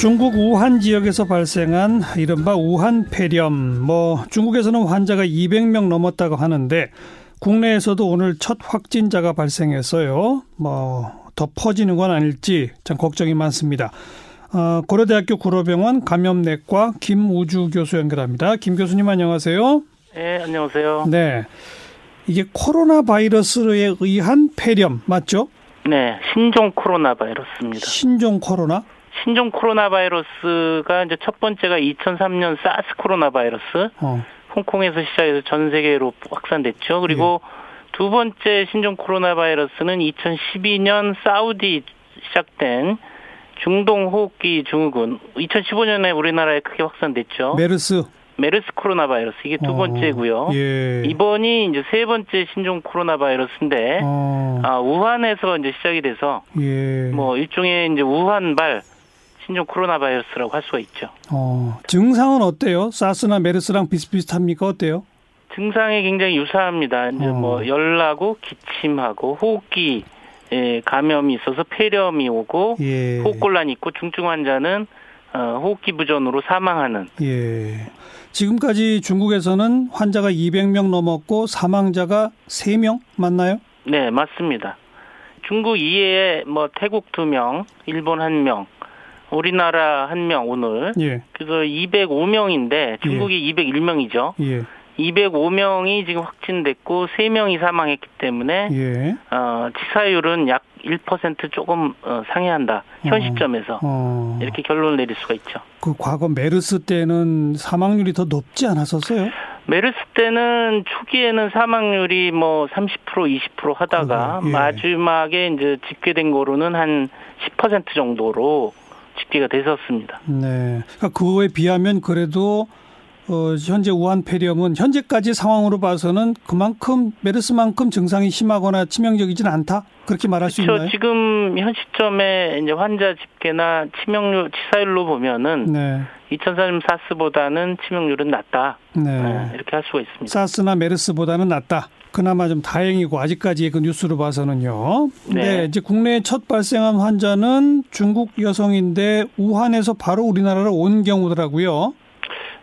중국 우한 지역에서 발생한 이른바 우한 폐렴. 뭐 중국에서는 환자가 200명 넘었다고 하는데 국내에서도 오늘 첫 확진자가 발생했어요. 뭐 더 퍼지는 건 아닐지 참 걱정이 많습니다. 어, 고려대학교 구로병원 감염내과 김우주 교수 연결합니다. 김 교수님 안녕하세요. 네, 안녕하세요. 네. 이게 코로나 바이러스에 의한 폐렴 맞죠? 네, 신종 코로나 바이러스입니다. 신종 코로나? 신종 코로나 바이러스가 이제 첫 번째가 2003년 사스 코로나 바이러스, 어. 홍콩에서 시작해서 전 세계로 확산됐죠. 그리고 예. 두 번째 신종 코로나 바이러스는 2012년 사우디 시작된 중동 호흡기 증후군, 2015년에 우리나라에 크게 확산됐죠. 메르스. 메르스 코로나 바이러스 이게 두 어, 번째고요. 예. 이번이 이제 세 번째 신종 코로나 바이러스인데 어. 아, 우한에서 이제 시작이 돼서 예. 뭐 일종의 이제 우한발 신종 코로나 바이러스라고 할 수가 있죠. 어, 증상은 어때요? 사스나 메르스랑 비슷비슷합니까? 어때요? 증상이 굉장히 유사합니다. 이제 어. 뭐 열나고 기침하고 호흡기 예, 감염이 있어서 폐렴이 오고 예. 호흡곤란이 있고 중증 환자는 어, 호흡기 부전으로 사망하는 예. 지금까지 중국에서는 환자가 200명 넘었고 사망자가 3명 맞나요? 네 맞습니다. 중국 이외에 뭐 태국 두 명, 일본 한 명, 우리나라 한 명 오늘 예. 그래서 205명인데 중국이 201명이죠. 예. 205명이 지금 확진됐고 3명이 사망했기 때문에 예. 어, 치사율은 약 1% 조금 어, 상회한다. 현 어. 시점에서 어. 이렇게 결론을 내릴 수가 있죠. 그 과거 메르스 때는 사망률이 더 높지 않았었어요? 메르스 때는 초기에는 사망률이 뭐 30% 20% 하다가? 예. 마지막에 이제 집계된 거로는 한 10% 정도로 집계가 됐었습니다. 네. 그러니까 그거에 비하면 그래도 어, 현재 우한 폐렴은 현재까지 상황으로 봐서는 그만큼 메르스만큼 증상이 심하거나 치명적이지는 않다. 그렇게 말할 수 그렇죠. 있나요? 지금 현 시점에 이제 환자 집계나 치명률 치사율로 보면은 네. 2003년 사스보다는 치명률은 낮다. 네. 네, 이렇게 할 수가 있습니다. 사스나 메르스보다는 낫다. 그나마 좀 다행이고 아직까지의 그 뉴스로 봐서는요. 네. 네. 이제 국내에 첫 발생한 환자는 중국 여성인데 우한에서 바로 우리나라로 온 경우더라고요.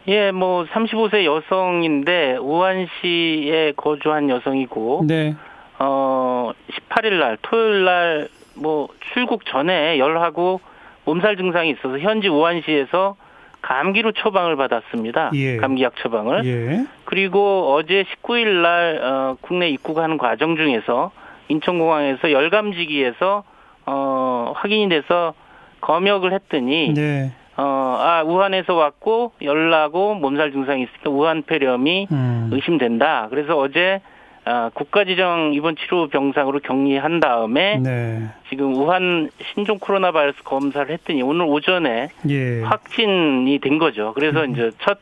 예, 뭐 35세 여성인데 우한시에 거주한 여성이고 네. 어 18일 날 토요일 날 뭐 출국 전에 열하고 몸살 증상이 있어서 현지 우한시에서 감기로 처방을 받았습니다. 예. 감기약 처방을. 예. 그리고 어제 19일 날 어, 국내 입국하는 과정 중에서 인천공항에서 열감지기에서 어, 확인이 돼서 검역을 했더니 네. 어, 아, 우한에서 왔고, 열나고, 몸살 증상이 있으니까 우한 폐렴이 음. 의심된다. 그래서 어제, 아, 국가지정 입원 치료 병상으로 격리한 다음에, 네. 지금 우한 신종 코로나 바이러스 검사를 했더니 오늘 오전에 예. 확진이 된 거죠. 그래서 이제 첫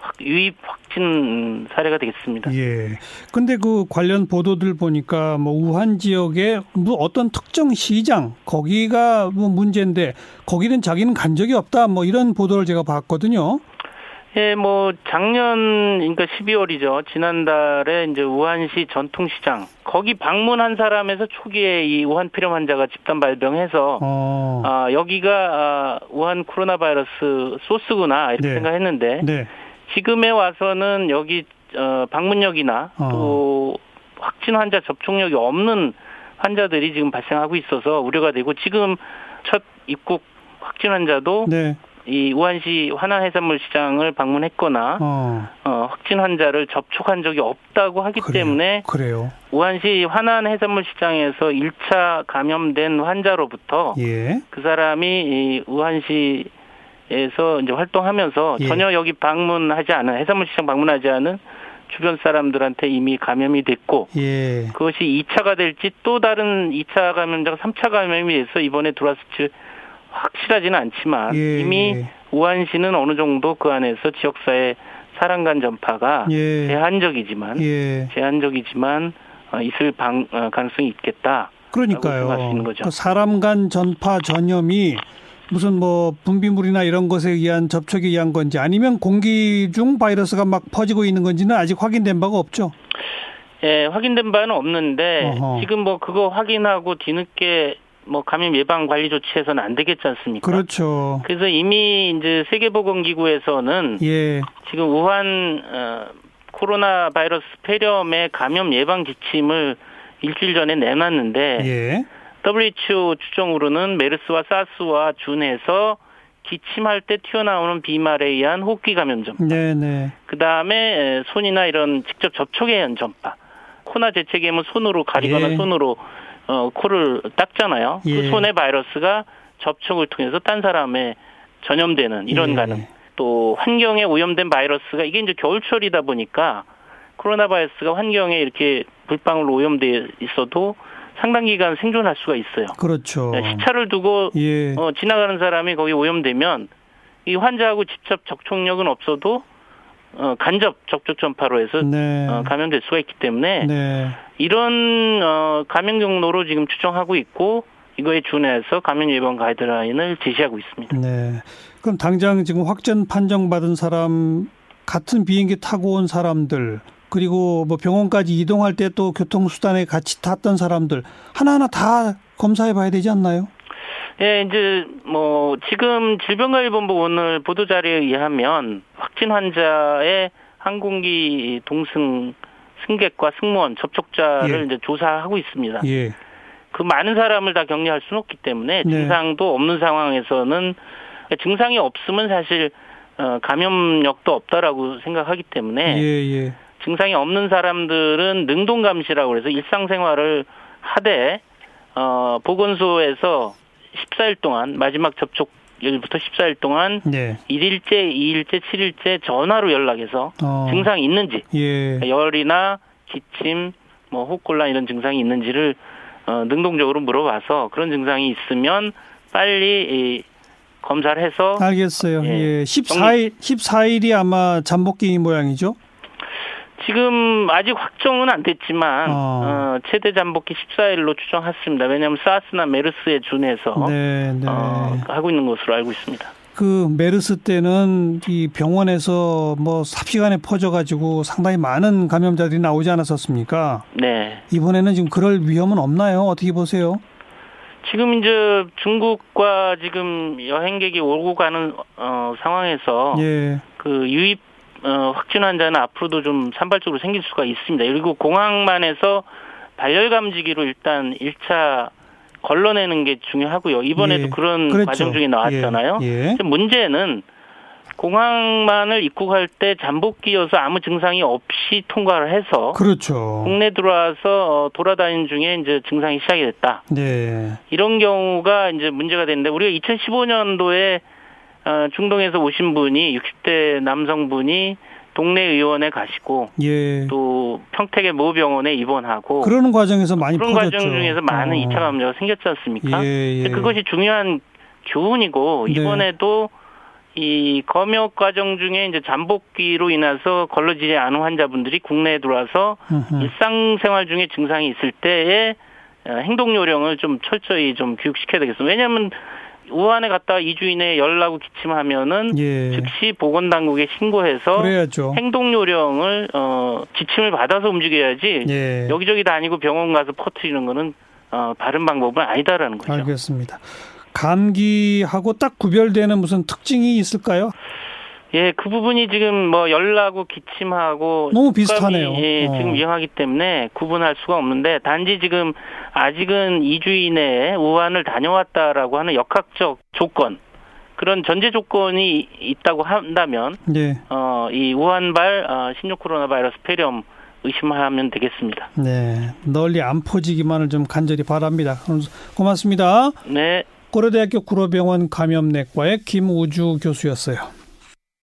확- 유입 확진 사례가 되겠습니다. 예. 근데 그 관련 보도들 보니까 뭐 우한 지역에 뭐 어떤 특정 시장 거기가 뭐 문제인데 거기는 자기는 간 적이 없다 뭐 이런 보도를 제가 봤거든요. 예, 뭐 작년 그러니까 12월이죠. 지난달에 이제 우한시 전통시장 거기 방문한 사람에서 초기에 이 우한 폐렴 환자가 집단 발병해서 어. 아 여기가 아, 우한 코로나 바이러스 소스구나 이렇게 네. 생각했는데 네. 지금에 와서는 여기 어, 방문력이나 어. 또 확진 환자 접촉력이 없는 환자들이 지금 발생하고 있어서 우려가 되고 지금 첫 입국 확진 환자도 네. 이 우한시 화난해산물 시장을 방문했거나 어. 어, 확진 환자를 접촉한 적이 없다고 하기 그래요. 때문에 그래요. 우한시 화난 해산물 시장에서 1차 감염된 환자로부터 예. 그 사람이 이 우한시 에서 이제 활동하면서 예. 전혀 여기 방문하지 않은 해산물 시장 방문하지 않은 주변 사람들한테 이미 감염이 됐고 예. 그것이 2차가 될지 또 다른 2차 감염자가 3차 감염이 돼서 이번에 들어왔을지 확실하지는 않지만 예. 이미 우한시는 어느 정도 그 안에서 지역사회 사람 간 전파가 예. 제한적이지만 예. 제한적이지만 어, 있을 방, 어, 가능성이 있겠다. 그러니까요. 그 사람 간 전파 전염이 무슨 뭐 분비물이나 이런 것에 의한 접촉에 의한 건지 아니면 공기 중 바이러스가 막 퍼지고 있는 건지는 아직 확인된 바가 없죠. 예, 확인된 바는 없는데 어허. 지금 뭐 그거 확인하고 뒤늦게 뭐 감염 예방 관리 조치해서는 안 되겠지 않습니까? 그렇죠. 그래서 이미 이제 세계보건기구에서는 예. 지금 우한 어, 코로나 바이러스 폐렴의 감염 예방 지침을 일주일 전에 내놨는데 예. WHO 추정으로는 메르스와 사스와 준해서 기침할 때 튀어나오는 비말에 의한 호흡기 감염점. 네, 네. 그 다음에 손이나 이런 직접 접촉에 의한 전파. 코나 재채기하면 손으로 가리거나 예. 손으로 어, 코를 닦잖아요. 예. 그 손에 바이러스가 접촉을 통해서 딴 사람에 전염되는 이런 예. 가능. 또 환경에 오염된 바이러스가 이게 이제 겨울철이다 보니까 코로나 바이러스가 환경에 이렇게 불방울로 오염돼 있어도 상당 기간 생존할 수가 있어요. 그렇죠. 시차를 두고 예. 어, 지나가는 사람이 거기 오염되면 이 환자하고 직접 접촉력은 없어도 어, 간접 접촉 전파로 해서 네. 어, 감염될 수가 있기 때문에 네. 이런 어, 감염 경로로 지금 추정하고 있고 이거에 준해서 감염 예방 가이드라인을 제시하고 있습니다. 네. 그럼 당장 지금 확진 판정받은 사람 같은 비행기 타고 온 사람들 그리고 뭐 병원까지 이동할 때 또 교통수단에 같이 탔던 사람들 하나하나 다 검사해 봐야 되지 않나요? 예, 이제 뭐 지금 질병관리본부 오늘 보도 자료에 의하면 확진 환자의 항공기 동승 승객과 승무원 접촉자를 예. 이제 조사하고 있습니다. 예. 그 많은 사람을 다 격리할 수는 없기 때문에 네. 증상도 없는 상황에서는 증상이 없으면 사실 어, 감염력도 없다라고 생각하기 때문에 예, 예. 증상이 없는 사람들은 능동 감시라고 해서 일상생활을 하되 어, 보건소에서 14일 동안 마지막 접촉 일부터 14일 동안 네. 1일째, 2일째, 7일째 전화로 연락해서 어. 증상이 있는지 예. 열이나 기침, 뭐 호흡곤란 이런 증상이 있는지를 어, 능동적으로 물어봐서 그런 증상이 있으면 빨리 이, 검사를 해서 알겠어요. 예. 예. 14일 14일이 아마 잠복기 모양이죠. 지금 아직 확정은 안 됐지만 어. 어, 최대 잠복기 14일로 추정했습니다. 왜냐하면 사스나 메르스에 준해서 네, 네. 어, 하고 있는 것으로 알고 있습니다. 그 메르스 때는 이 병원에서 뭐 삽시간에 퍼져가지고 상당히 많은 감염자들이 나오지 않았었습니까? 네. 이번에는 지금 그럴 위험은 없나요? 어떻게 보세요? 지금 이제 중국과 지금 여행객이 오고 가는 어, 상황에서 예, 그 유입 어, 확진 환자는 앞으로도 좀 산발적으로 생길 수가 있습니다. 그리고 공항만에서 발열 감지기로 일단 1차 걸러내는 게 중요하고요. 이번에도 예, 그런 그랬죠. 과정 중에 나왔잖아요. 예, 예. 문제는 공항만을 입국할 때 잠복기여서 아무 증상이 없이 통과를 해서 그렇죠. 국내 들어와서 어, 돌아다니는 중에 이제 증상이 시작이 됐다. 네, 이런 경우가 이제 문제가 되는데 우리가 2015년도에 어, 중동에서 오신 분이 60대 남성분이 동네 의원에 가시고 예. 또 평택의 모 병원에 입원하고 그러는 과정에서 많이 그런 퍼졌죠. 과정 중에서 많은 어. 2차 감염자가 생겼지 않습니까? 예, 예. 그것이 중요한 교훈이고 네. 이번에도 이 검역 과정 중에 이제 잠복기로 인해서 걸러지지 않은 환자분들이 국내에 들어와서 음흠. 일상생활 중에 증상이 있을 때에 어, 행동 요령을 좀 철저히 좀 교육시켜야 되겠습니다. 왜냐하면 우한에 갔다가 2주 이내에 열나고 기침하면은 예. 즉시 보건당국에 신고해서 그래야죠. 행동 요령을 어 지침을 받아서 움직여야지 예. 여기저기 다니고 병원 가서 퍼뜨리는 거는 어 바른 방법은 아니다라는 거죠. 알겠습니다. 감기하고 딱 구별되는 무슨 특징이 있을까요? 예, 그 부분이 지금 뭐 열나고 기침하고 너무 비슷하네요. 예, 어. 지금 유행하기 때문에 구분할 수가 없는데 단지 지금 아직은 2주 이내에 우한을 다녀왔다라고 하는 역학적 조건 그런 전제 조건이 있다고 한다면 네. 어, 이 우한발 어, 신종 코로나 바이러스 폐렴 의심하면 되겠습니다. 네. 널리 안 퍼지기만을 좀 간절히 바랍니다. 고맙습니다. 네. 고려대학교 구로병원 감염내과의 김우주 교수였어요.